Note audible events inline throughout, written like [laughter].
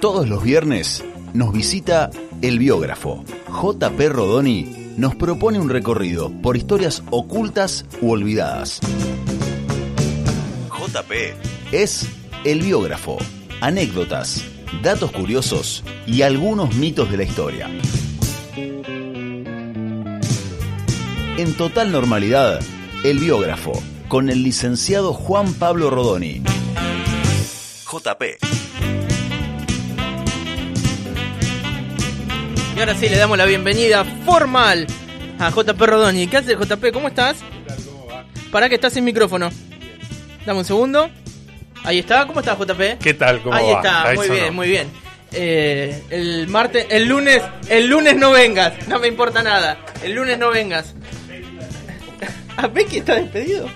Todos los viernes nos visita el biógrafo. JP Rodoni nos propone un recorrido por historias ocultas u olvidadas. JP es el biógrafo. Anécdotas, datos curiosos y algunos mitos de la historia. En total normalidad, el biógrafo, con el licenciado Juan Pablo Rodoni. JP. Y ahora sí le damos la bienvenida formal a JP Rodoni. ¿Qué haces, JP? ¿Cómo estás? Para que estás sin micrófono. Dame un segundo. Ahí está. ¿Cómo estás, JP? ¿Qué tal? ¿Cómo Ahí va? está. Ahí muy sonó. bien, muy bien. Eh, el martes, el lunes, el lunes no vengas. No me importa nada. El lunes no vengas. [laughs] ¿A Becky está despedido?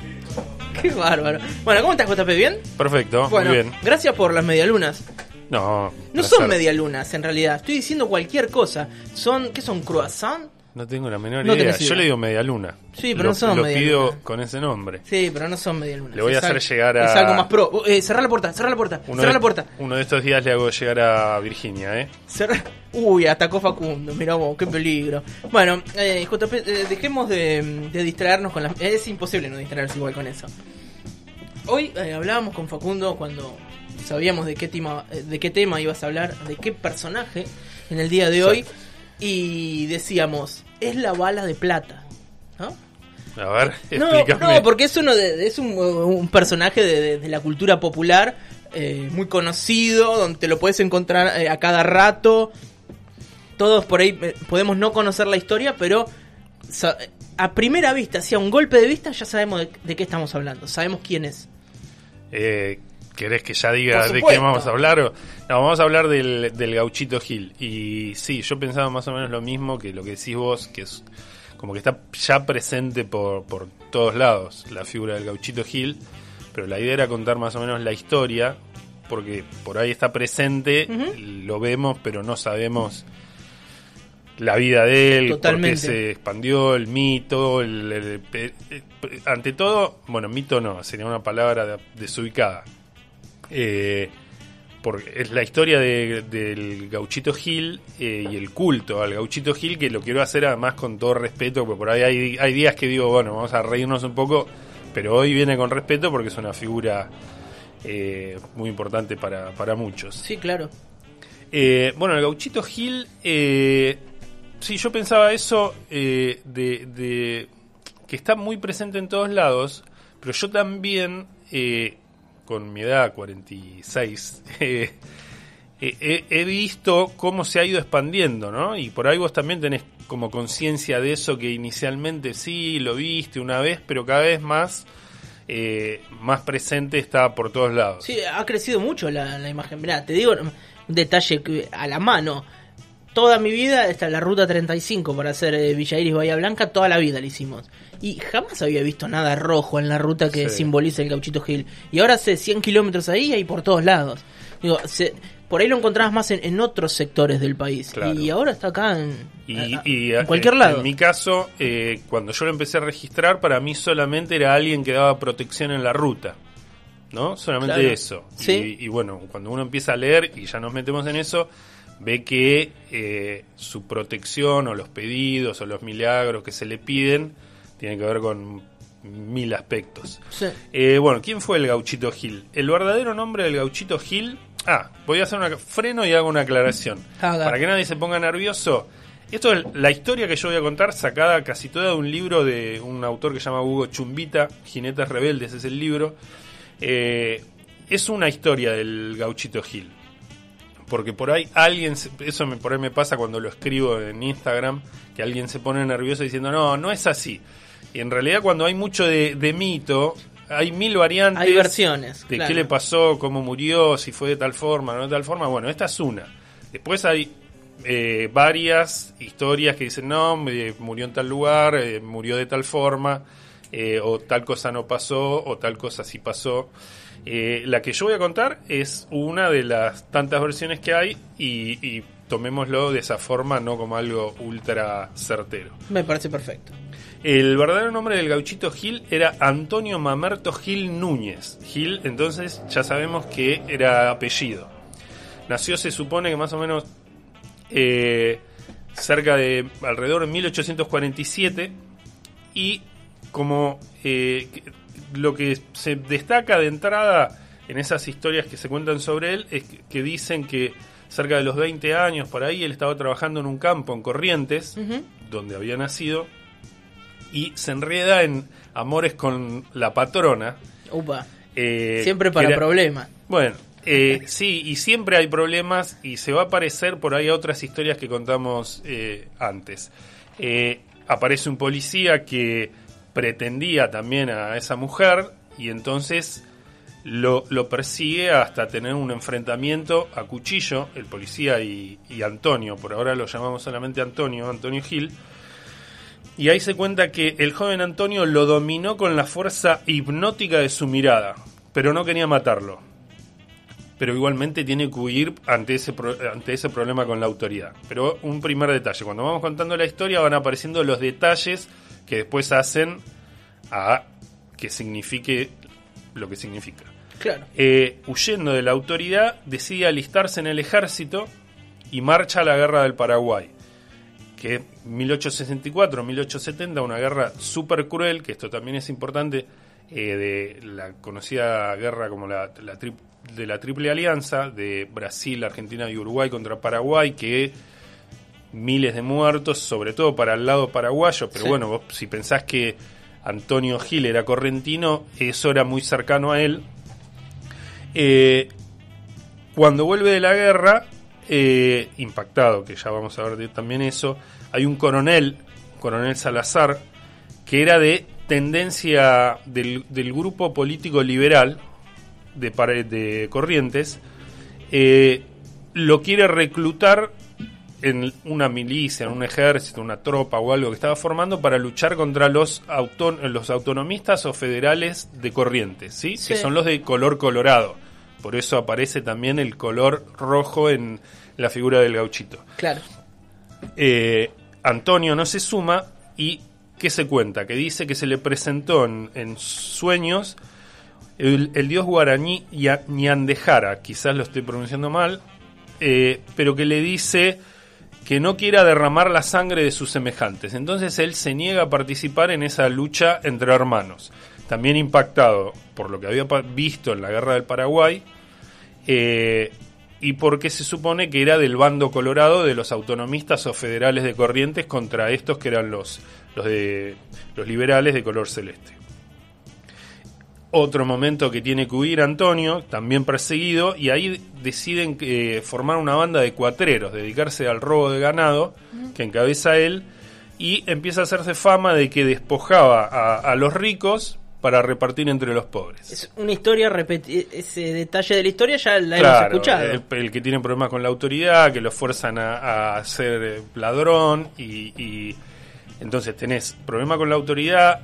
Qué bárbaro. Bueno, ¿cómo estás, JP? ¿Bien? Perfecto, Bueno, muy bien. gracias por las medialunas. No, No son medialunas en realidad, estoy diciendo cualquier cosa. Son, ¿qué son? ¿Croissant? No tengo la menor No idea. Yo le digo media luna. Sí, pero lo, no son Lo media pido luna. con ese nombre. Sí, pero no son medialunas. Le voy a hacer llegar a- Es algo más pro. Eh, cerrá la puerta, cerrá la puerta, de, la puerta. uno de estos días le hago llegar a Virginia, ¿eh? Cerrá- Uy, atacó Facundo, mira vos, qué peligro. Bueno, eh, JP, eh, dejemos de, de distraernos con las... Es imposible no distraerse igual con eso. Hoy eh, hablábamos con Facundo cuando sabíamos de qué, tema, eh, de qué tema ibas a hablar, de qué personaje en el día de hoy. Y decíamos, es la bala de plata. ¿No? A ver, No, explícame. no, porque es uno de, es un, un personaje de, de- de la cultura popular eh, muy conocido, donde te lo puedes encontrar eh, a cada rato. Todos por ahí eh, podemos no conocer la historia, pero a primera vista, si a un golpe de vista, ya sabemos de, de qué estamos hablando, sabemos quién es. Eh, ¿Querés que ya diga Por de qué vamos a hablar? No, vamos a hablar del, del gauchito Gil. Y sí, yo pensaba más o menos lo mismo que lo que decís vos, que es como que está ya presente por, por todos lados la figura del gauchito Gil. Pero la idea era contar más o menos la historia, porque por ahí está presente, lo vemos, pero no sabemos la vida de él, por Totalmente. qué se expandió, el mito, el, el- el- el- ante todo, bueno, mito no, sería una palabra desubicada. Eh, porque es la historia de- del gauchito Gil eh, y el culto al gauchito Gil que lo quiero hacer además con todo respeto, porque por ahí hay, hay días que digo, bueno, vamos a reírnos un poco, pero hoy viene con respeto porque es una figura eh, muy importante para, para muchos. Sí, claro. Eh, bueno, el gauchito Gil, sí, yo pensaba eso de, de que está muy presente en todos lados, pero yo también, eh, con mi edad, 46, [laughs] eh, eh, he, visto cómo se ha ido expandiendo, ¿no? Y por ahí vos también tenés como conciencia de eso que inicialmente sí, lo viste una vez, pero cada vez más... eh, más presente está por todos lados. Sí, ha crecido mucho la, imagen. Mirá, te digo un detalle a la mano. Toda mi vida está la ruta 35 para hacer eh, Villa Iris Bahía Blanca, toda la vida la hicimos. Y jamás había visto nada rojo en la ruta que Sí. simboliza el gauchito Gil. Y ahora hace 100 kilómetros ahí y por todos lados. Digo, se- por ahí lo encontrabas más en, en otros sectores del país. Claro. Y ahora está acá en, Y, a- a- y, en eh, cualquier lado. En mi caso, eh, cuando yo lo empecé a registrar, para mí solamente era alguien que daba protección en la ruta. ¿No? Solamente Claro. eso. Sí. Y, y bueno, cuando uno empieza a leer y ya nos metemos en eso, ve que eh, su protección o los pedidos o los milagros que se le piden tienen que ver con mil aspectos. Sí. Eh, bueno, ¿quién fue el gauchito Gil? El verdadero nombre del gauchito Gil. Ah, voy a hacer una freno y hago una aclaración. Haga. Para que nadie se ponga nervioso. Esto es la historia que yo voy a contar, sacada casi toda de un libro de un autor que se llama Hugo Chumbita, Jinetes Rebeldes es el libro. Eh, es una historia del gauchito Gil. Porque por ahí alguien, eso me, por ahí me pasa cuando lo escribo en Instagram, que alguien se pone nervioso diciendo, no, no es así. Y en realidad cuando hay mucho de, de mito, hay mil variantes. Hay versiones. De claro. qué le pasó, cómo murió, si fue de tal forma, no de tal forma. Bueno, esta es una. Después hay eh, varias historias que dicen, no, eh, murió en tal lugar, eh, murió de tal forma, eh, o tal cosa no pasó, o tal cosa sí pasó. Eh, la que yo voy a contar es una de las tantas versiones que hay y, y tomémoslo de esa forma, no como algo ultra certero. Me parece perfecto. El verdadero nombre del gauchito Gil era Antonio Mamerto Gil Núñez. Gil, entonces, ya sabemos que era apellido. nació se supone que más o menos eh, cerca de alrededor de 1847 y como eh, lo que se destaca de entrada en esas historias que se cuentan sobre él es que, dicen que cerca de los 20 años por ahí él estaba trabajando en un campo en Corrientes, donde había nacido, y se enreda en amores con la patrona. Upa. Eh, siempre para problemas. Bueno, eh, sí, y siempre hay problemas y se va a aparecer por ahí otras historias que contamos eh, antes. aparece un policía que pretendía también a esa mujer y entonces lo, persigue hasta tener un enfrentamiento a cuchillo, el policía y, y Antonio, por ahora lo llamamos solamente Antonio, Antonio Gil, y ahí se cuenta que el joven Antonio lo dominó con la fuerza hipnótica de su mirada, pero no quería matarlo. Pero igualmente tiene que huir ante ese, ante ese problema con la autoridad. Pero un primer detalle, cuando vamos contando la historia van apareciendo los detalles que después hacen a que signifique lo que significa. Claro. Eh, huyendo de la autoridad, decide alistarse en el ejército y marcha a la guerra del Paraguay que 1864-1870, una guerra súper cruel, que esto también es importante, eh, de la conocida guerra como la, de la Triple Alianza, de Brasil, Argentina y Uruguay contra Paraguay, que miles de muertos, sobre todo para el lado paraguayo, pero bueno, vos, si pensás que Antonio Gil era correntino, eso era muy cercano a él. Eh, cuando vuelve de la guerra, eh, impactado, que ya vamos a ver también eso, hay un coronel, coronel Salazar, que era de tendencia del, grupo político liberal de, de Corrientes, eh, lo quiere reclutar en una milicia, en un ejército, una tropa o algo que estaba formando para luchar contra los, los autonomistas o federales de Corrientes, ¿sí? que son los de color colorado. Por eso aparece también el color rojo en la figura del gauchito. Claro. Eh, Antonio no se suma y ¿qué se cuenta? Que dice que se le presentó en, sueños el, dios guaraní Ñandejara, quizás lo estoy pronunciando mal, eh, pero que le dice que no quiera derramar la sangre de sus semejantes. Entonces él se niega a participar en esa lucha entre hermanos. También impactado por lo que había visto en la guerra del Paraguay, eh, y porque se supone que era del bando colorado de los autonomistas o federales de Corrientes contra estos que eran los, los, de, los liberales de color celeste. Otro momento que tiene que huir Antonio, también perseguido, y ahí deciden eh, formar una banda de cuatreros, dedicarse al robo de ganado, que encabeza él, y empieza a hacerse fama de que despojaba a los ricos para repartir entre los pobres. Es una historia, ese detalle de la historia ya la hemos escuchado. El, que tiene problemas con la autoridad, que lo fuerzan a, ser eh, ladrón y, entonces tenés problema con la autoridad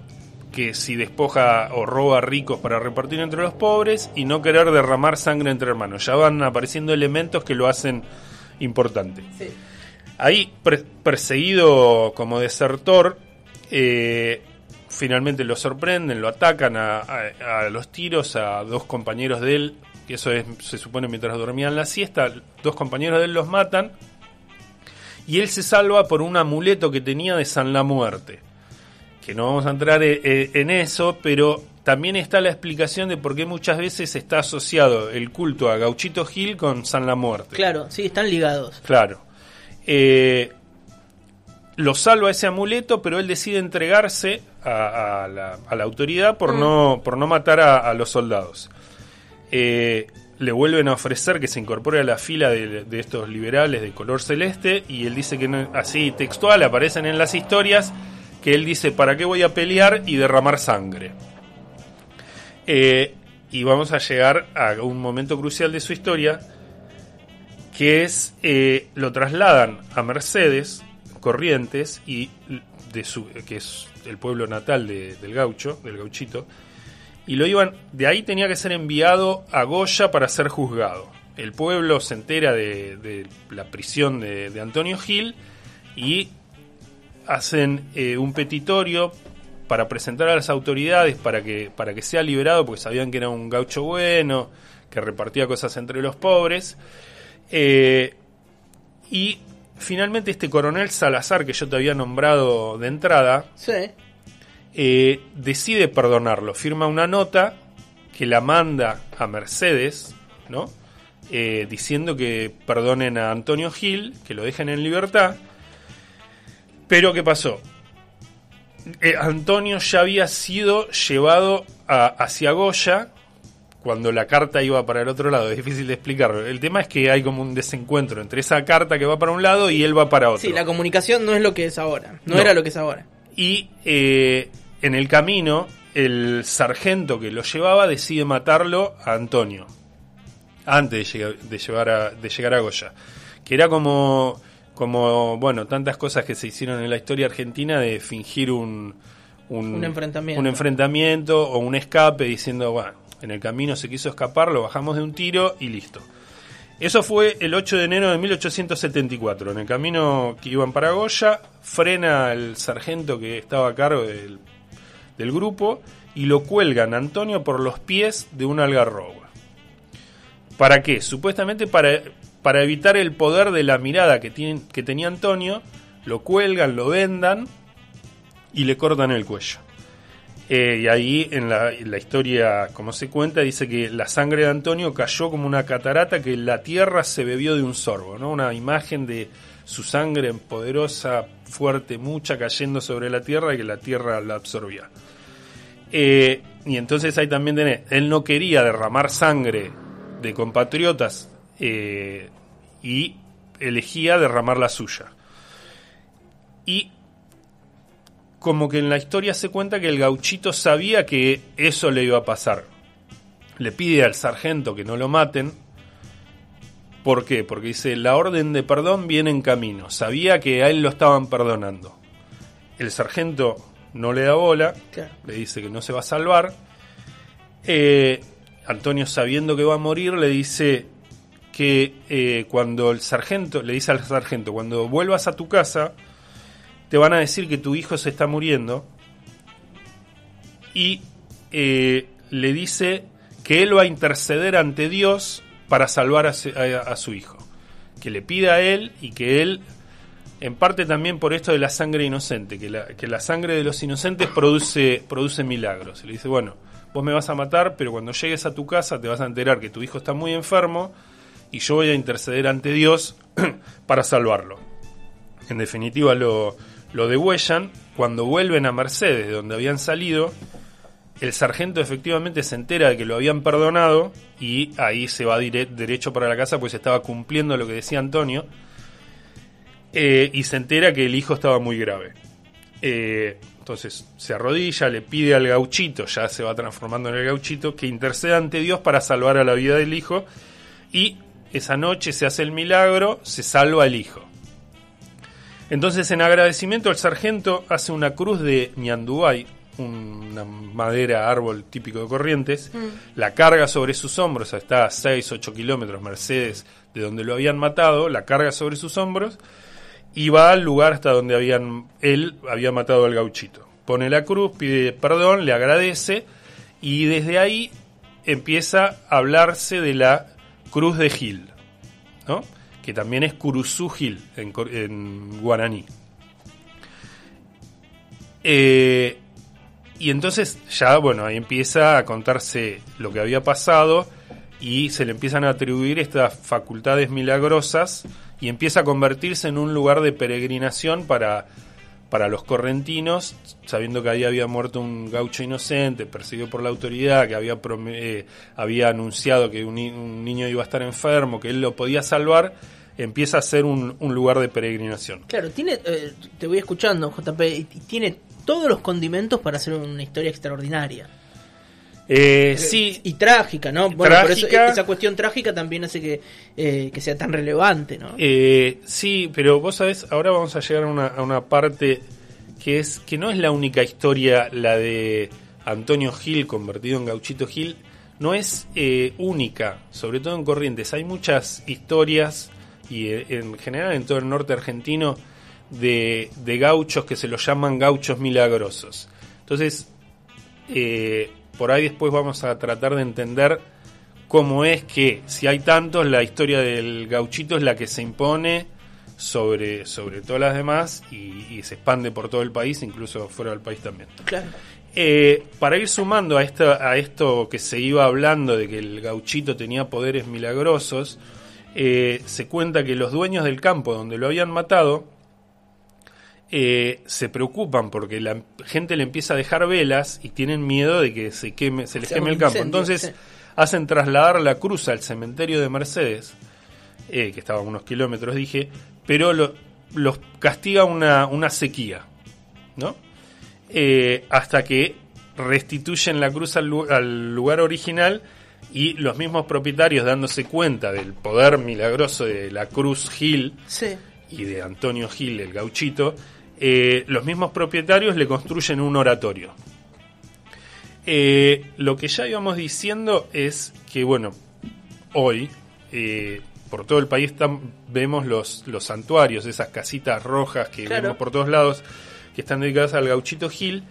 que si despoja o roba ricos para repartir entre los pobres y no querer derramar sangre entre hermanos. Ya van apareciendo elementos que lo hacen importante. Ahí, perseguido como desertor, eh, finalmente lo sorprenden, lo atacan a, los tiros a dos compañeros de él, que eso es, se supone mientras dormían la siesta, dos compañeros de él los matan, y él se salva por un amuleto que tenía de San la Muerte, que no vamos a entrar eh, eh, en eso, pero también está la explicación de por qué muchas veces está asociado el culto a Gauchito Gil con San la Muerte. Claro, sí, están ligados. Claro. Eh, lo salva ese amuleto, pero él decide entregarse a, la, autoridad por, mm. no, por no matar a, los soldados. Eh, le vuelven a ofrecer que se incorpore a la fila de, estos liberales de color celeste y él dice que así textual aparecen en las historias que él dice para qué voy a pelear y derramar sangre. Eh, y vamos a llegar a un momento crucial de su historia que es eh, lo trasladan a Mercedes Corrientes y de su, que es el pueblo natal del gaucho, del gauchito, y lo iban, de ahí tenía que ser enviado a Goya para ser juzgado. El pueblo se entera de, la prisión de, Antonio Gil y hacen eh, un petitorio para presentar a las autoridades para que, para que sea liberado, porque sabían que era un gaucho bueno, que repartía cosas entre los pobres. Eh, y finalmente este coronel Salazar, que yo te había nombrado de entrada, Sí. eh, decide perdonarlo. Firma una nota que la manda a Mercedes, ¿no? Eh, diciendo que perdonen a Antonio Gil, que lo dejen en libertad. Pero ¿qué pasó? Eh, Antonio ya había sido llevado a- hacia Goya cuando la carta iba para el otro lado. Es difícil de explicarlo. El tema es que hay como un desencuentro entre esa carta que va para un lado y él va para otro. Sí, la comunicación no es lo que es ahora. No, No. era lo que es ahora. Y eh, en el camino, el sargento que lo llevaba decide matarlo a Antonio. Antes de llegar, de llevar a, de llegar a Goya. Que era como, como, bueno, tantas cosas que se hicieron en la historia argentina de fingir un, Un enfrentamiento. un enfrentamiento o un escape diciendo, bueno, en el camino se quiso escapar, lo bajamos de un tiro y listo. Eso fue el 8 de enero de 1874. En el camino que iban para Goya, frena el sargento que estaba a cargo del, grupo y lo cuelgan a Antonio por los pies de un algarrobo. ¿Para qué? Supuestamente para, para evitar el poder de la mirada que, tiene, que tenía Antonio, lo cuelgan, lo vendan y le cortan el cuello. Eh, y ahí en la, historia, como se cuenta, dice que la sangre de Antonio cayó como una catarata que la tierra se bebió de un sorbo, ¿no? Una imagen de su sangre poderosa, fuerte, mucha, cayendo sobre la tierra y que la tierra la absorbía. Eh, y entonces ahí también tenés, él no quería derramar sangre de compatriotas eh, y elegía derramar la suya. Y como que en la historia se cuenta que el gauchito sabía que eso le iba a pasar. Le pide al sargento que no lo maten. ¿Por qué? Porque dice, la orden de perdón viene en camino. Sabía que a él lo estaban perdonando. El sargento no le da bola, Claro. le dice que no se va a salvar. Eh, Antonio, sabiendo que va a morir, le dice que eh, cuando el sargento, le dice al sargento, cuando vuelvas a tu casa, te van a decir que tu hijo se está muriendo y eh, le dice que él va a interceder ante Dios para salvar a, su hijo. Que le pida a él y que él, en parte también por esto de la sangre inocente, que la, que la sangre de los inocentes produce, produce milagros. Y le dice, bueno, vos me vas a matar, pero cuando llegues a tu casa te vas a enterar que tu hijo está muy enfermo y yo voy a interceder ante Dios [clears throat] para salvarlo. En definitiva lo, lo degüellan. Cuando vuelven a Mercedes, de donde habían salido, el sargento efectivamente se entera de que lo habían perdonado y ahí se va dire- derecho para la casa pues estaba cumpliendo lo que decía Antonio Eh, y se entera que el hijo estaba muy grave. Eh, entonces se arrodilla, le pide al gauchito, ya se va transformando en el gauchito, que interceda ante Dios para salvar a la vida del hijo y esa noche se hace el milagro, se salva el hijo. Entonces, en agradecimiento, el sargento hace una cruz de ñandubay, una madera, árbol típico de Corrientes, la carga sobre sus hombros, está a 6, 8 kilómetros, Mercedes, de donde lo habían matado, la carga sobre sus hombros y va al lugar hasta donde habían él había matado al gauchito. Pone la cruz, pide perdón, le agradece y desde ahí empieza a hablarse de la cruz de Gil, ¿no? Que también es Curuzú Gil en, en guaraní. Eh, y entonces ya, bueno, ahí empieza a contarse lo que había pasado y se le empiezan a atribuir estas facultades milagrosas y empieza a convertirse en un lugar de peregrinación para, para los correntinos, sabiendo que ahí había muerto un gaucho inocente, perseguido por la autoridad, que había, eh, había anunciado que un niño iba a estar enfermo, que él lo podía salvar, empieza a ser un, un lugar de peregrinación. Claro, tiene, eh, te voy escuchando, JP, y tiene todos los condimentos para hacer una historia extraordinaria. Eh, sí, Y trágica, ¿no? Bueno, por eso Trágica. esa cuestión trágica también hace que, eh, que sea tan relevante, ¿no? Eh, sí, pero vos sabés, ahora vamos a llegar a una, a una parte que es que no es la única historia la de Antonio Gil convertido en Gauchito Gil, no es eh, única, sobre todo en Corrientes. Hay muchas historias y eh, en general en todo el norte argentino de, de gauchos que se los llaman gauchos milagrosos. Entonces, eh, por ahí después vamos a tratar de entender cómo es que, si hay tantos, la historia del gauchito es la que se impone sobre, sobre todas las demás y, y se expande por todo el país, incluso fuera del país también. Claro. Eh, para ir sumando a, esta, a esto que se iba hablando de que el gauchito tenía poderes milagrosos, eh, se cuenta que los dueños del campo donde lo habían matado eh, se preocupan porque la gente le empieza a dejar velas y tienen miedo de que se queme, se les Se queme el campo. incendio, Entonces sí. hacen trasladar la cruz al cementerio de Mercedes, eh, que estaba a unos kilómetros, dije, pero lo- los castiga una, una sequía, ¿no? Hasta que restituyen la cruz al lugar original y los mismos propietarios dándose cuenta del poder milagroso de la cruz Gil Sí. y de Antonio Gil, el gauchito, eh, los mismos propietarios le construyen un oratorio. Eh, lo que ya íbamos diciendo es que, bueno, hoy, eh, por todo el país vemos los, los santuarios, esas casitas rojas que Claro. vemos por todos lados, que están dedicadas al gauchito Gil.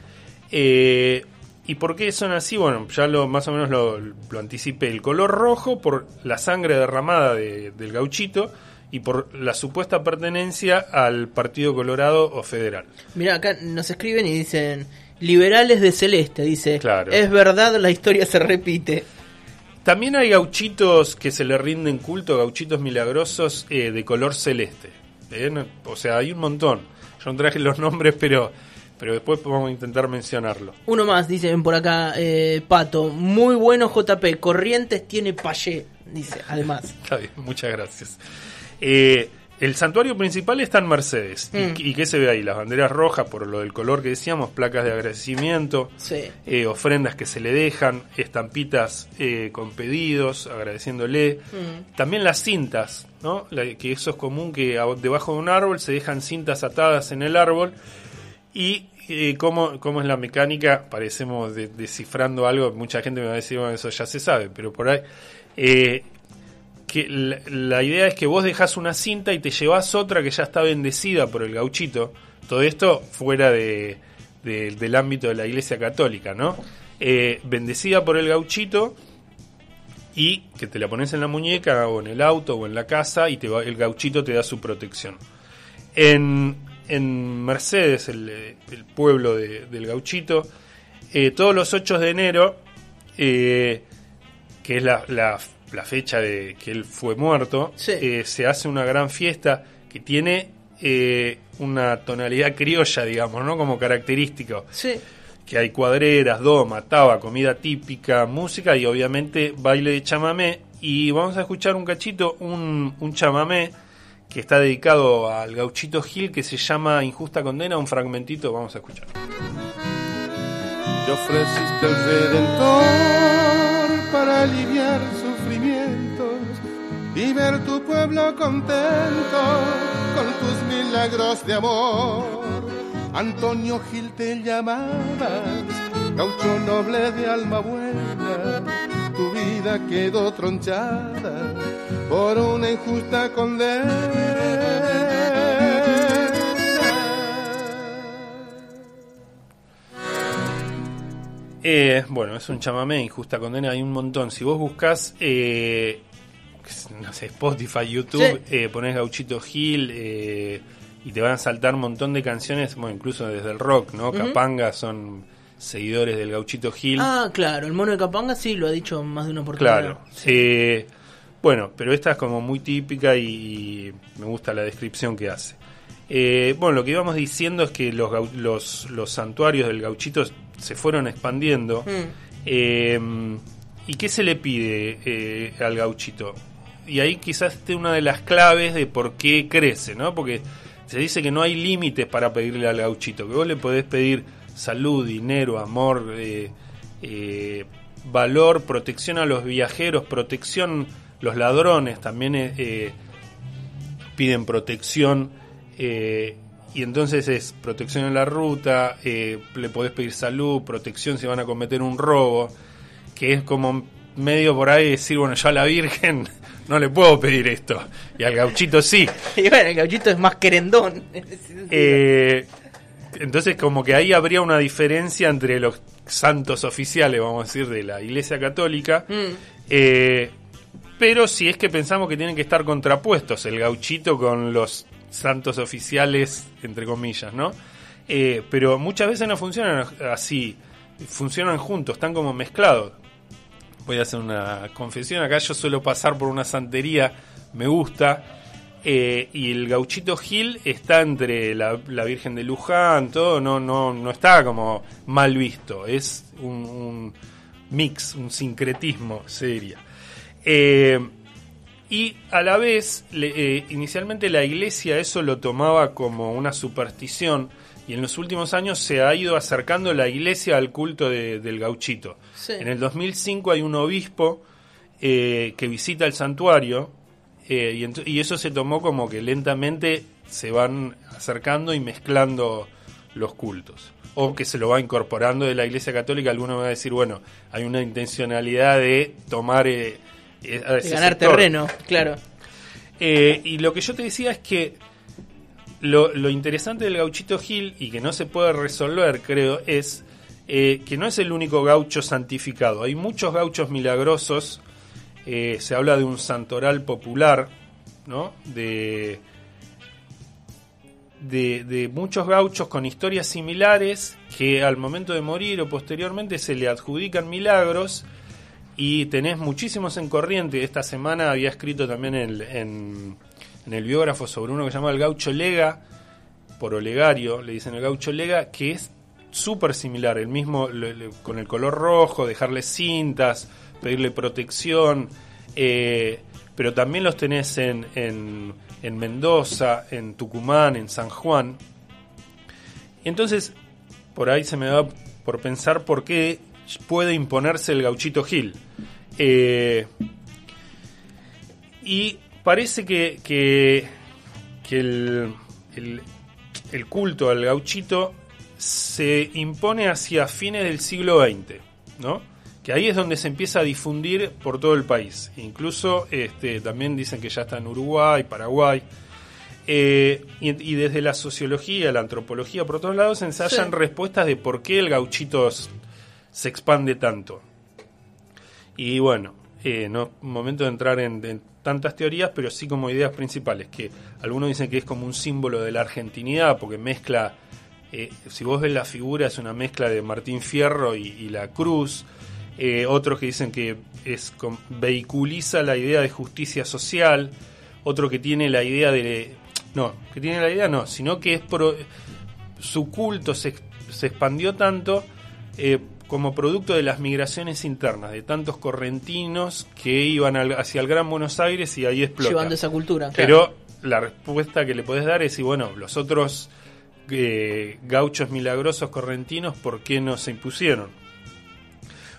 ¿Y por qué son así? Bueno, ya lo más o menos lo, lo anticipé. El color rojo por la sangre derramada de- del gauchito y por la supuesta pertenencia al Partido Colorado o Federal. Mira, acá nos escriben y dicen, liberales de celeste, dice, Claro. es verdad, la historia se repite. También hay gauchitos que se le rinden culto, gauchitos milagrosos eh, de color celeste. ¿eh? O sea, hay un montón. Yo no traje los nombres, pero, pero después vamos a intentar mencionarlo. Uno más, dicen por acá, eh, Pato, muy bueno JP, Corrientes tiene payé, dice, además. [laughs] Está bien, muchas gracias. Eh, el santuario principal está en Mercedes. ¿Y- Mm. ¿Y, qué se ve ahí? Las banderas rojas, por lo del color que decíamos, placas de agradecimiento, Sí. eh, ofrendas que se le dejan, estampitas eh, con pedidos, agradeciéndole. Mm. También las cintas, ¿no? La- que eso es común que a- debajo de un árbol se dejan cintas atadas en el árbol. Y eh, ¿cómo, cómo es la mecánica, parecemos de- descifrando algo, mucha gente me va a decir, bueno, eso ya se sabe, pero por ahí... eh, que la, idea es que vos dejas una cinta y te llevas otra que ya está bendecida por el gauchito. Todo esto fuera de- del ámbito de la iglesia católica, ¿no? Eh, bendecida por el gauchito y que te la pones en la muñeca o en el auto o en la casa y te va- el gauchito te da su protección. En, en Mercedes, el, eh, el pueblo de- del gauchito, eh, todos los 8 de enero, eh, que es la, la- la fecha de que él fue muerto, Sí. eh, se hace una gran fiesta que tiene una tonalidad criolla, digamos, ¿no? Como característico Sí. que hay cuadreras, doma, taba, comida típica, música y obviamente baile de chamamé. Y vamos a escuchar un cachito, un, un chamamé que está dedicado al gauchito Gil que se llama Injusta Condena, un fragmentito, vamos a escuchar. Te ofreciste el Redentor para aliviar sufrimientos y ver tu pueblo contento con tus milagros de amor. Antonio Gil te llamabas, gaucho noble de alma buena, tu vida quedó tronchada por una injusta condena. Eh, bueno, es un chamamé, Injusta Condena, hay un montón. Si vos buscas, eh, no sé, Spotify, YouTube, Sí. eh, ponés Gauchito Gil eh, y te van a saltar un montón de canciones, bueno, incluso desde el rock, ¿no? Capanga son seguidores del Gauchito Gil. Ah, claro, el mono de Capanga sí lo ha dicho más de una oportunidad. Claro. Eh, bueno, pero esta es como muy típica y me gusta la descripción que hace. Eh, bueno, lo que íbamos diciendo es que los, los, los santuarios del gauchito se fueron expandiendo. Mm. Eh, ¿Y qué se le pide eh, al gauchito? Y ahí quizás esté una de las claves de por qué crece, ¿no? Porque se dice que no hay límites para pedirle al gauchito, que vos le podés pedir salud, dinero, amor, eh, eh, valor, protección a los viajeros, protección, los ladrones también eh, eh, piden protección. eh, y entonces es protección en la ruta, eh, le podés pedir salud, protección si van a cometer un robo, que es como medio por ahí decir, bueno, yo a la Virgen [laughs] no le puedo pedir esto, y al gauchito sí. [laughs] Y bueno, el gauchito es más querendón. [laughs] entonces como que ahí habría una diferencia entre los santos oficiales, vamos a decir, de la Iglesia Católica, Mm. Eh, pero si es que pensamos que tienen que estar contrapuestos el gauchito con los santos oficiales, entre comillas, ¿no? Eh, pero muchas veces no funcionan así, funcionan juntos, están como mezclados. Voy a hacer una confesión, acá yo suelo pasar por una santería, me gusta, eh, y el gauchito Gil está entre la, Virgen de Luján, todo, no, no, no está como mal visto, es un, mix, un sincretismo, seria. Eh, y a la vez, eh, inicialmente la iglesia eso lo tomaba como una superstición y en los últimos años se ha ido acercando la iglesia al culto del gauchito. En el 2005 hay un obispo que visita el santuario eh, y, eso se tomó como que lentamente se van acercando y mezclando los cultos. O que se lo va incorporando de la Iglesia Católica. Alguno va a decir, bueno, hay una intencionalidad de tomar... Eh, eh de ganar terreno, claro. Eh, y lo que yo te decía es que lo, lo, interesante del gauchito Gil, y que no se puede resolver, creo, es que no es el único gaucho santificado. Hay muchos gauchos milagrosos eh, se habla de un santoral popular, ¿no? De, de, muchos gauchos con historias similares que al momento de morir o posteriormente se le adjudican milagros y tenés muchísimos en corriente. Esta semana había escrito también en, el biógrafo sobre uno que se llama el gaucho Lega, por Olegario, le dicen el gaucho Lega, que es súper similar, el mismo con el color rojo, dejarle cintas, pedirle protección, eh, pero también los tenés en, en, Mendoza, en Tucumán, en San Juan. Entonces, por ahí se me da por pensar por qué puede imponerse el gauchito Gil. Eh, y parece que, que, el, el, el, culto al gauchito se impone hacia fines del siglo XX, ¿no? que ahí es donde se empieza a difundir por todo el país. Incluso este, también dicen que ya está en Uruguay, Paraguay. Eh, y, desde la sociología, la antropología, por todos lados, ensayan respuestas de por qué el gauchito se expande tanto. Y bueno, eh, no momento de entrar en, tantas teorías, pero sí como ideas principales, que algunos dicen que es como un símbolo de la argentinidad, porque mezcla, eh, si vos ves la figura, es una mezcla de Martín Fierro y la cruz, eh, otros que dicen que es vehiculiza la idea de justicia social, otro que tiene la idea de no, que tiene la idea no, sino que es su culto se, se expandió tanto eh, como producto de las migraciones internas, de tantos correntinos que iban hacia el Gran Buenos Aires y ahí explotó. Llevando esa cultura. Pero la respuesta que le podés dar es, y bueno, los otros eh, gauchos milagrosos correntinos, ¿por qué no se impusieron?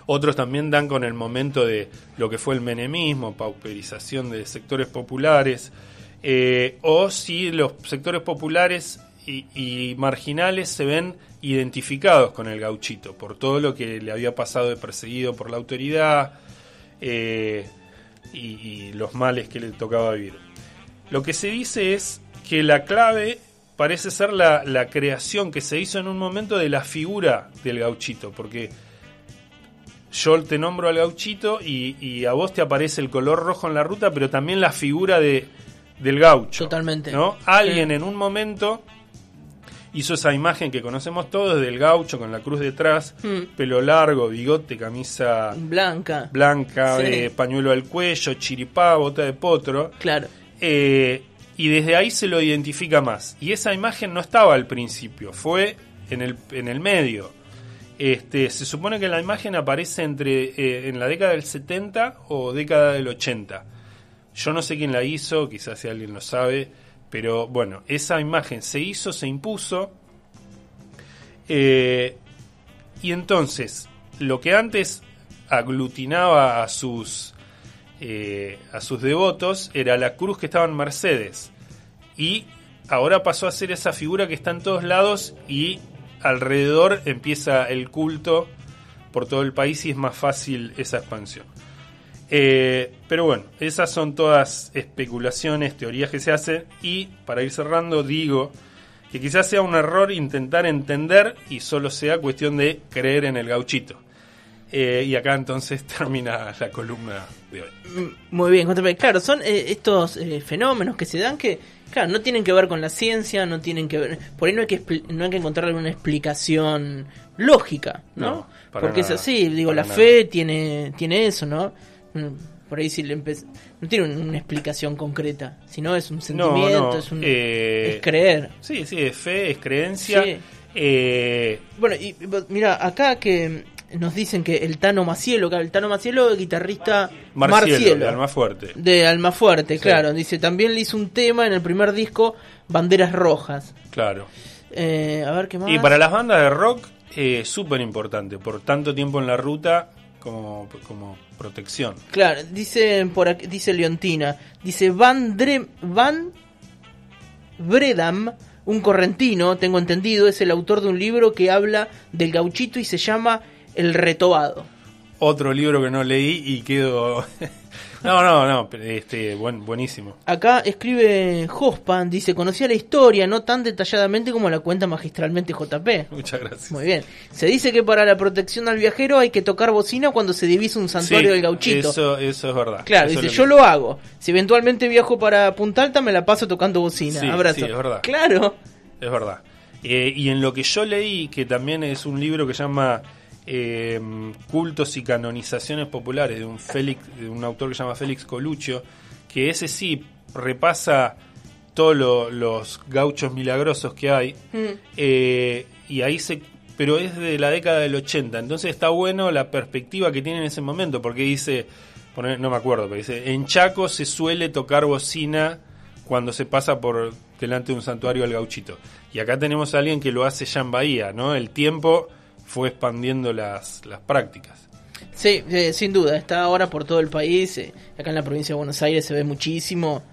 Otros también dan con el momento de lo que fue el menemismo, pauperización de sectores populares, eh, o si los sectores populares y, marginales se ven identificados con el gauchito por todo lo que le había pasado de perseguido por la autoridad eh, y, los males que le tocaba vivir. Lo que se dice es que la clave parece ser la, la creación que se hizo en un momento de la figura del gauchito, porque yo te nombro al gauchito y, a vos te aparece el color rojo en la ruta, pero también la figura de, del gaucho. Totalmente. ¿no? Alguien en un momento hizo esa imagen que conocemos todos del gaucho con la cruz detrás, hmm. pelo largo, bigote, camisa blanca, blanca eh, pañuelo al cuello, chiripá, bota de potro. Claro. Eh, y desde ahí se lo identifica más. Y esa imagen no estaba al principio, fue en el, en el medio. Este, se supone que la imagen aparece entre eh, en la década del 70 o década del 80. Yo no sé quién la hizo, quizás si alguien lo sabe, pero bueno, esa imagen se hizo, se impuso. Eh, y entonces, lo que antes aglutinaba a sus, eh, a sus devotos era la cruz que estaba en Mercedes. Y ahora pasó a ser esa figura que está en todos lados y alrededor empieza el culto por todo el país y es más fácil esa expansión. Eh, pero bueno, esas son todas especulaciones, teorías que se hacen y para ir cerrando digo que quizás sea un error intentar entender y solo sea cuestión de creer en el gauchito. Eh, y acá entonces [laughs] termina la columna de hoy. Mm, Muy bien. Claro, son eh, estos eh, fenómenos que se dan que, claro, no tienen que ver con la ciencia, no tienen que ver. Por ahí no hay que, no hay que encontrarle una explicación lógica, ¿no? Porque es así, digo, la nada. fe tiene, tiene eso, ¿no? Mm, Por ahí sí le empe- no tiene un- una explicación concreta, sino es un sentimiento, no, es, un, eh, es creer. Sí, sí, es fe, es creencia. Sí. Eh, Bueno, y mira, acá que nos dicen que el Tano Macielo, claro, el Tano Macielo, guitarrista Marcielo, Marcielo. de Almafuerte. De Almafuerte, Sí. claro. Dice, también le hizo un tema en el primer disco, Banderas Rojas. Claro. Eh, a ver qué más. Y para las bandas de rock, eh, súper importante, por tanto tiempo en la ruta como, como protección. Claro, dice por aquí, dice Leontina, dice Van Dre- Van Bredam, un correntino, tengo entendido, es el autor de un libro que habla del gauchito y se llama El Retobado. Otro libro que no leí y quedo... no, no, no, pero, este, buen, buenísimo. Acá escribe Hospan, dice, conocía la historia, no tan detalladamente como la cuenta magistralmente JP. Muchas gracias. Muy bien. Se dice que para la protección al viajero hay que tocar bocina cuando se divisa un santuario Sí, del gauchito. Eso, eso es verdad. Claro, Eso dice, yo lo hago. Si eventualmente viajo para Punta Alta, me la paso tocando bocina. Sí, Abrazo. sí, es verdad. Claro. Es verdad. Eh, y en lo que yo leí, que también es un libro que se llama eh, Cultos y Canonizaciones Populares, de un, Félix, de un autor que se llama Félix Coluccio, que ese sí repasa todos lo- los gauchos milagrosos que hay, eh, y ahí se... Pero es de la década del 80, entonces está bueno la perspectiva que tiene en ese momento, porque dice, no me acuerdo, pero dice, en Chaco se suele tocar bocina cuando se pasa por delante de un santuario del gauchito. Y acá tenemos a alguien que lo hace ya en Bahía, ¿no? El tiempo fue expandiendo las, las prácticas. Sí, eh, sin duda. Está ahora por todo el país. eh, acá en la provincia de Buenos Aires se ve muchísimo.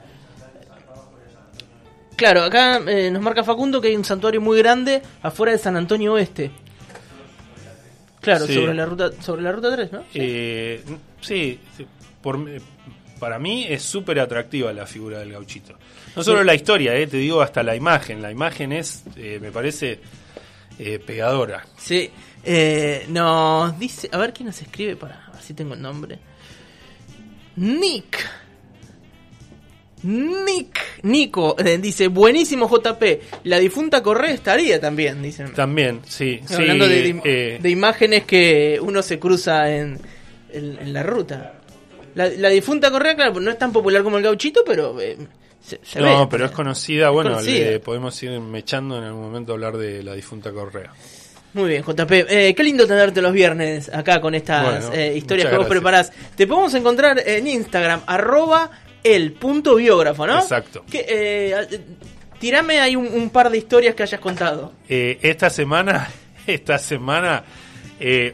Claro, acá eh, nos marca Facundo que hay un santuario muy grande afuera de San Antonio Oeste. Claro, Sí. sobre la ruta sobre la ruta 3, ¿no? Eh, sí, sí, por, para mí es súper atractiva la figura del gauchito. No solo Sí. la historia, eh, te digo hasta la imagen. La imagen es, eh, me parece, eh, pegadora. Sí, eh, nos dice, a ver quién nos escribe para a ver si tengo el nombre. Nick. Nick, Nico, eh, dice, buenísimo JP, la difunta Correa estaría también, dicen. También, sí. sí Hablando de, de- eh, de imágenes que uno se cruza en, en- en la ruta. La, la difunta Correa, claro, no es tan popular como el gauchito, pero eh, se, se no, ve. pero es conocida. Bueno, conocida. le podemos ir mechando en algún momento a hablar de la difunta Correa. Muy bien, JP. Eh, qué lindo tenerte los viernes acá con estas Bueno, eh, historias que vos gracias. preparás. Te podemos encontrar en Instagram, arroba el punto biógrafo, ¿no? Exacto. Que, eh, tirame ahí un, un par de historias que hayas contado. Eh, esta semana, [laughs] esta semana,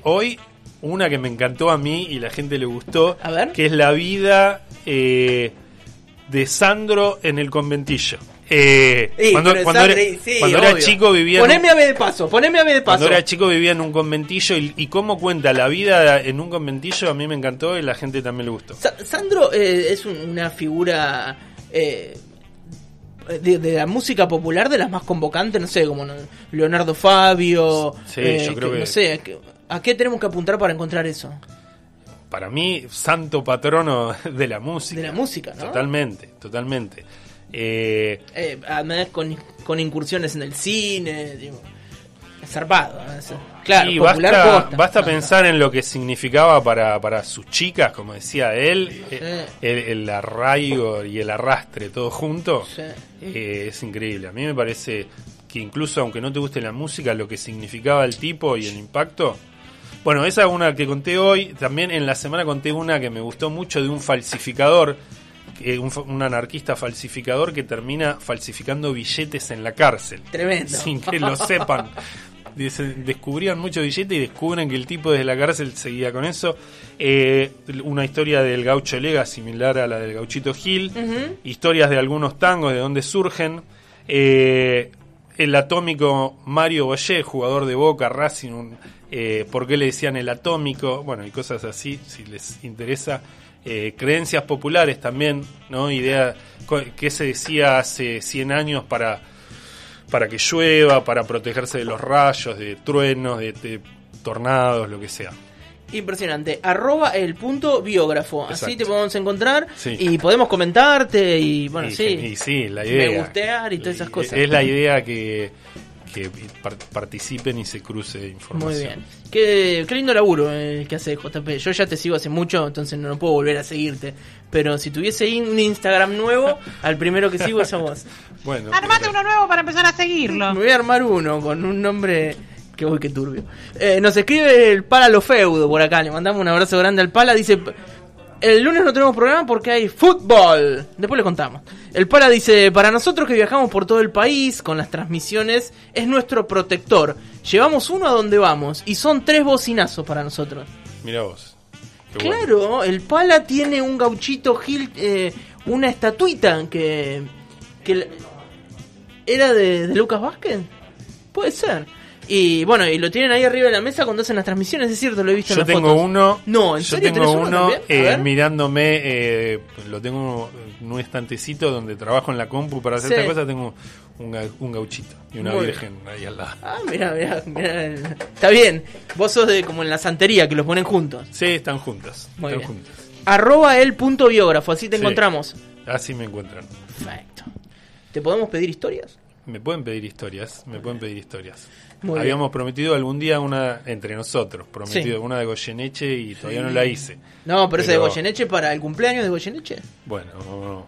hoy, una que me encantó a mí y la gente le gustó, A ver. que es la vida eh, de Sandro en el conventillo. Eh, Sí, cuando era, sí, cuando era obvio. chico vivía en un- Poneme a ver de paso, poneme a ver de paso. cuando era chico vivía en un conventillo y, y cómo cuenta la vida en un conventillo a mí me encantó y la gente también le gustó. Sa- Sandro eh, es un- una figura eh, de, de la música popular de las más convocantes, no sé, como Leonardo Fabio. Sí, eh, yo creo que- No sé, que- ¿a qué tenemos que apuntar para encontrar eso? Para mí, santo patrono [laughs] de la música. De la música, ¿no? Totalmente, totalmente. Eh, Eh, además con, con incursiones en el cine, digo, zarpado. es- claro, y basta, posta. basta No, pensar en lo que significaba para, para sus chicas, como decía él, eh, el, el arraigo y el arrastre todo junto. Sí. Eh, es increíble. A mí me parece que incluso aunque no te guste la música, lo que significaba el tipo y el impacto. Bueno, esa es una que conté hoy. También en la semana conté una que me gustó mucho de un falsificador, que- un, anarquista falsificador que termina falsificando billetes en la cárcel. Tremendo. Sin que lo sepan. Descubrían muchos billetes y descubren que el tipo desde la cárcel seguía con eso. Eh, una historia del gaucho Lega similar a la del gauchito Gil. Historias de algunos tangos, de dónde surgen. Eh, el atómico Mario Boyer, jugador de Boca, Racing, eh, por qué le decían el atómico, bueno, y cosas así, si les interesa. Eh, creencias populares también, ¿no? Idea, ¿qué se decía hace 100 años para, para que llueva, para protegerse de los rayos, de truenos, de, de tornados, lo que sea? Impresionante. Arroba el punto biógrafo. Así te podemos encontrar Sí. y podemos comentarte y bueno, y, sí. y sí, la idea. Me gustear y todas esas cosas. Es la idea que, que par- participen y se cruce información. Muy bien. Qué, qué lindo laburo el que hace JP. Yo ya te sigo hace mucho, entonces no, no puedo volver a seguirte. Pero si tuviese un Instagram nuevo, [laughs] al primero que sigo es a vos. Bueno, Armate pero- uno nuevo para empezar a Me seguirlo. voy a armar uno con un nombre que voy que turbio. Eh, nos escribe el Pala Lo Feudo por acá. Le mandamos un abrazo grande al Pala. Dice: El lunes no tenemos programa porque hay fútbol. Después le contamos. El Pala dice: Para nosotros que viajamos por todo el país con las transmisiones, es nuestro protector. Llevamos uno a donde vamos y son tres bocinazos para nosotros. Mira vos. Qué bueno. Claro, el Pala tiene un gauchito Gil, eh, una estatuita que, que la- era de, de Lucas Vázquez. Puede ser. Y bueno, y lo tienen ahí arriba de la mesa cuando hacen las transmisiones, es cierto, lo he visto en Yo las tengo fotos. uno. No, ¿en yo serio tengo uno eh, mirándome. eh, lo tengo en un estantecito donde trabajo en la compu para hacer Sí. esta cosa. Tengo un, un gauchito y una Muy virgen ahí al lado. Ah, mira, mira, mira. Está bien. Vos sos de como en la santería, que los ponen juntos. Sí, están juntas. Muy están bien. juntas. Arroba el punto biógrafo, así te Sí. encontramos. Así me encuentran. Perfecto. ¿Te podemos pedir historias? Me pueden pedir historias, me pueden pedir historias. Muy Habíamos prometido algún día una una nosotros, prometido Sí. una de Goyeneche y todavía no la hice. No, pero, ese de Goyeneche para el cumpleaños de Goyeneche. Bueno,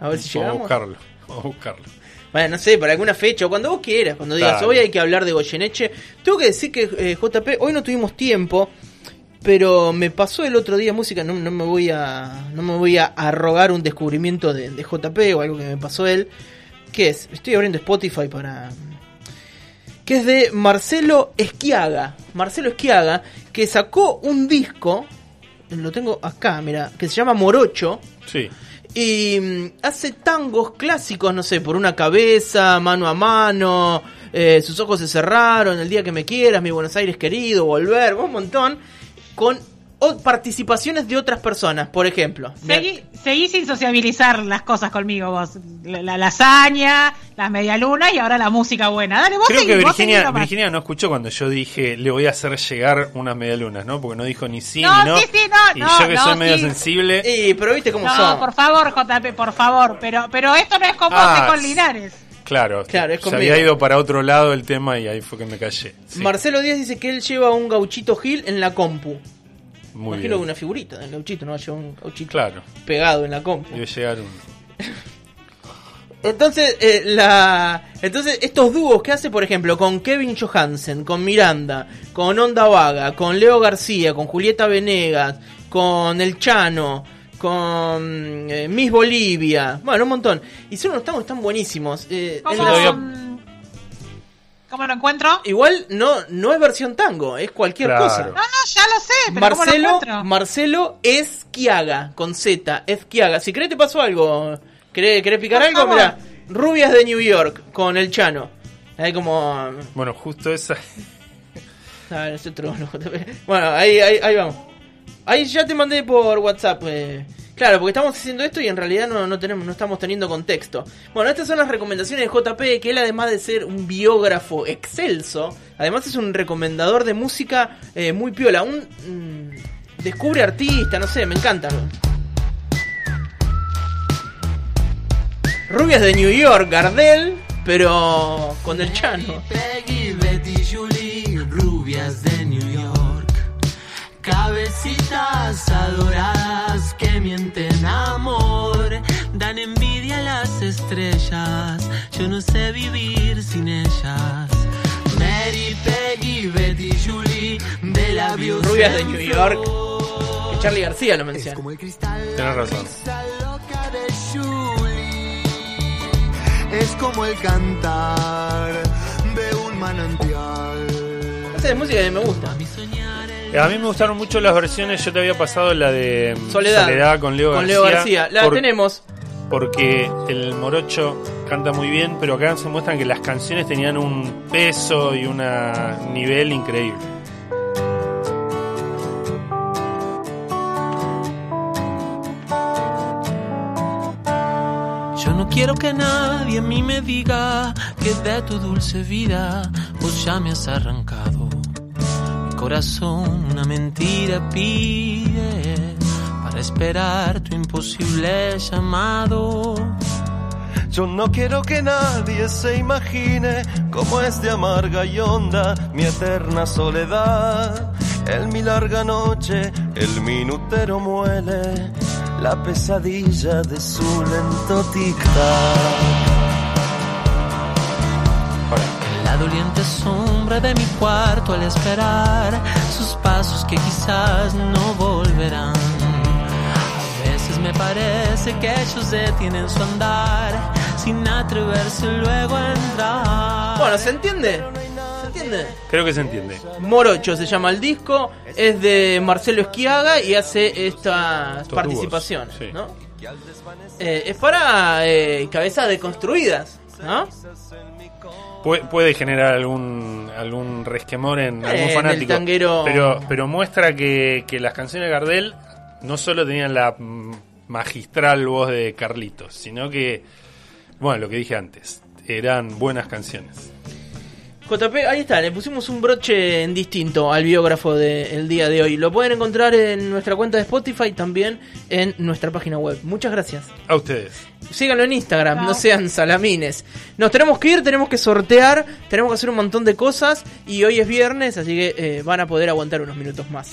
A ver si vamos a llegamos. buscarlo, vamos a buscarlo. Bueno, no sé, para alguna fecha, o cuando vos quieras, cuando digas, Dale. hoy hay que hablar de Goyeneche. Tengo que decir que eh, JP, hoy no tuvimos tiempo, pero me pasó el otro día música, no, no me voy a no me voy a arrogar un descubrimiento de, de JP o algo que me pasó él. ¿Qué es? Estoy abriendo Spotify para... Que es de Marcelo Esquiaga. Marcelo Esquiaga, que sacó un disco, lo tengo acá, mira, que se llama Morocho. Sí, Y mm, hace tangos clásicos, no sé, por una cabeza, mano a mano, eh, sus ojos se cerraron, el día que me quieras, mi Buenos Aires querido, volver, un montón, con o- participaciones de otras personas, por ejemplo. Seguí, seguí sin sociabilizar las cosas conmigo vos. La, la lasaña, las medialunas y ahora la música buena. Dale, vos creo seguí, que Virginia, no escuchó cuando yo dije le voy a hacer llegar unas medialunas, ¿no? Porque no dijo ni sí No, ni no. sí, sí, no, y no, yo que no, soy medio sí. sensible, Y, pero viste cómo No, son. por favor, JP, por favor. Pero, pero esto no es con vos, Ah, es con sí. Linares. claro, Claro, es se había ido para otro lado el tema y ahí fue que me callé. Sí, Marcelo Díaz dice que él lleva un gauchito Gil en la compu. Muy Imagino bien. una figurita del gauchito, no va a llevar un gauchito Claro, pegado en la compu. debe llegar un... Entonces, eh, la, entonces, estos dúos que hace, por ejemplo, con Kevin Johansen, con Miranda, con Onda Vaga, con Leo García, con Julieta Venegas, con El Chano, con eh, Miss Bolivia, bueno, un montón. Y son unos tangos tan buenísimos. Eh, ¿Cómo, en la- ¿Cómo lo encuentro? Igual no, no es versión tango, es cualquier Claro. cosa. No, no, ya lo sé, pero ¿cómo lo Marcelo, encuentro? Marcelo Esquiaga, con Z, Esquiaga. Si querés te paso algo. ¿Querés, querés picar Por algo? favor. Mira, Rubias de New York, con el Chano. Ahí como... Bueno, justo esa... [laughs] Ah, es otro, no, [laughs] bueno, ahí, ahí, ahí vamos. Ahí ya te mandé por WhatsApp. eh. Claro, porque estamos haciendo esto y en realidad no, no, tenemos, no estamos teniendo contexto. Bueno, estas son las recomendaciones de JP, que él además de ser un biógrafo excelso, además es un recomendador de música eh, muy piola. Un mm, descubre artista, no sé, me encanta. Rubias de New York, Gardel, pero con el Chano. Peggy, Betty, Julie, rubias de. Cabecitas adoradas que mienten amor. Dan envidia a las estrellas. Yo no sé vivir sin ellas. Mary, Peggy, Betty, Julie, de labios Rubias de New York. Charlie García lo Es menciona. como el cristal. Razón. Esa loca de Julie es como el cantar de un manantial. Esa es música que me gusta. El A mí me gustaron mucho las versiones, yo te había pasado la de mm, Soledad. con Leo Con García. Leo García. La por- tenemos. Porque el morocho canta muy bien, pero acá se muestran que las canciones tenían un peso y un nivel increíble. Yo no quiero que nadie a mí me diga que de tu dulce vida vos ya me has arrancado. Corazón una mentira pide para esperar tu imposible llamado. Yo no quiero que nadie se imagine cómo es de amarga y honda mi eterna soledad. En mi larga noche el minutero muele la pesadilla de su lento tic-tac. Doliente sombra de mi cuarto al esperar sus pasos que quizás no volverán. A veces me parece que ellos detienen su andar sin atreverse luego a entrar. Bueno, ¿se entiende? ¿Se entiende? Creo que se entiende. Morocho se llama el disco, es de Marcelo Esquiaga y hace estas Estos participaciones, sí. ¿no? Eh, es para eh, cabezas deconstruidas, ¿no? Puede, puede generar algún algún resquemor en algún en el fanático. tanguero- Pero, pero muestra que, que las canciones de Gardel no solo tenían la magistral voz de Carlitos, sino que, bueno, lo que dije antes, eran buenas canciones. JP, ahí está, le pusimos un broche en distinto al biógrafo del día de hoy. Lo pueden encontrar en nuestra cuenta de Spotify, también en nuestra página web. Muchas gracias. A ustedes. Síganlo en Instagram, no sean salamines. Nos tenemos que ir, tenemos que sortear, tenemos que hacer un montón de cosas y hoy es viernes, así que eh, van a poder aguantar unos minutos más.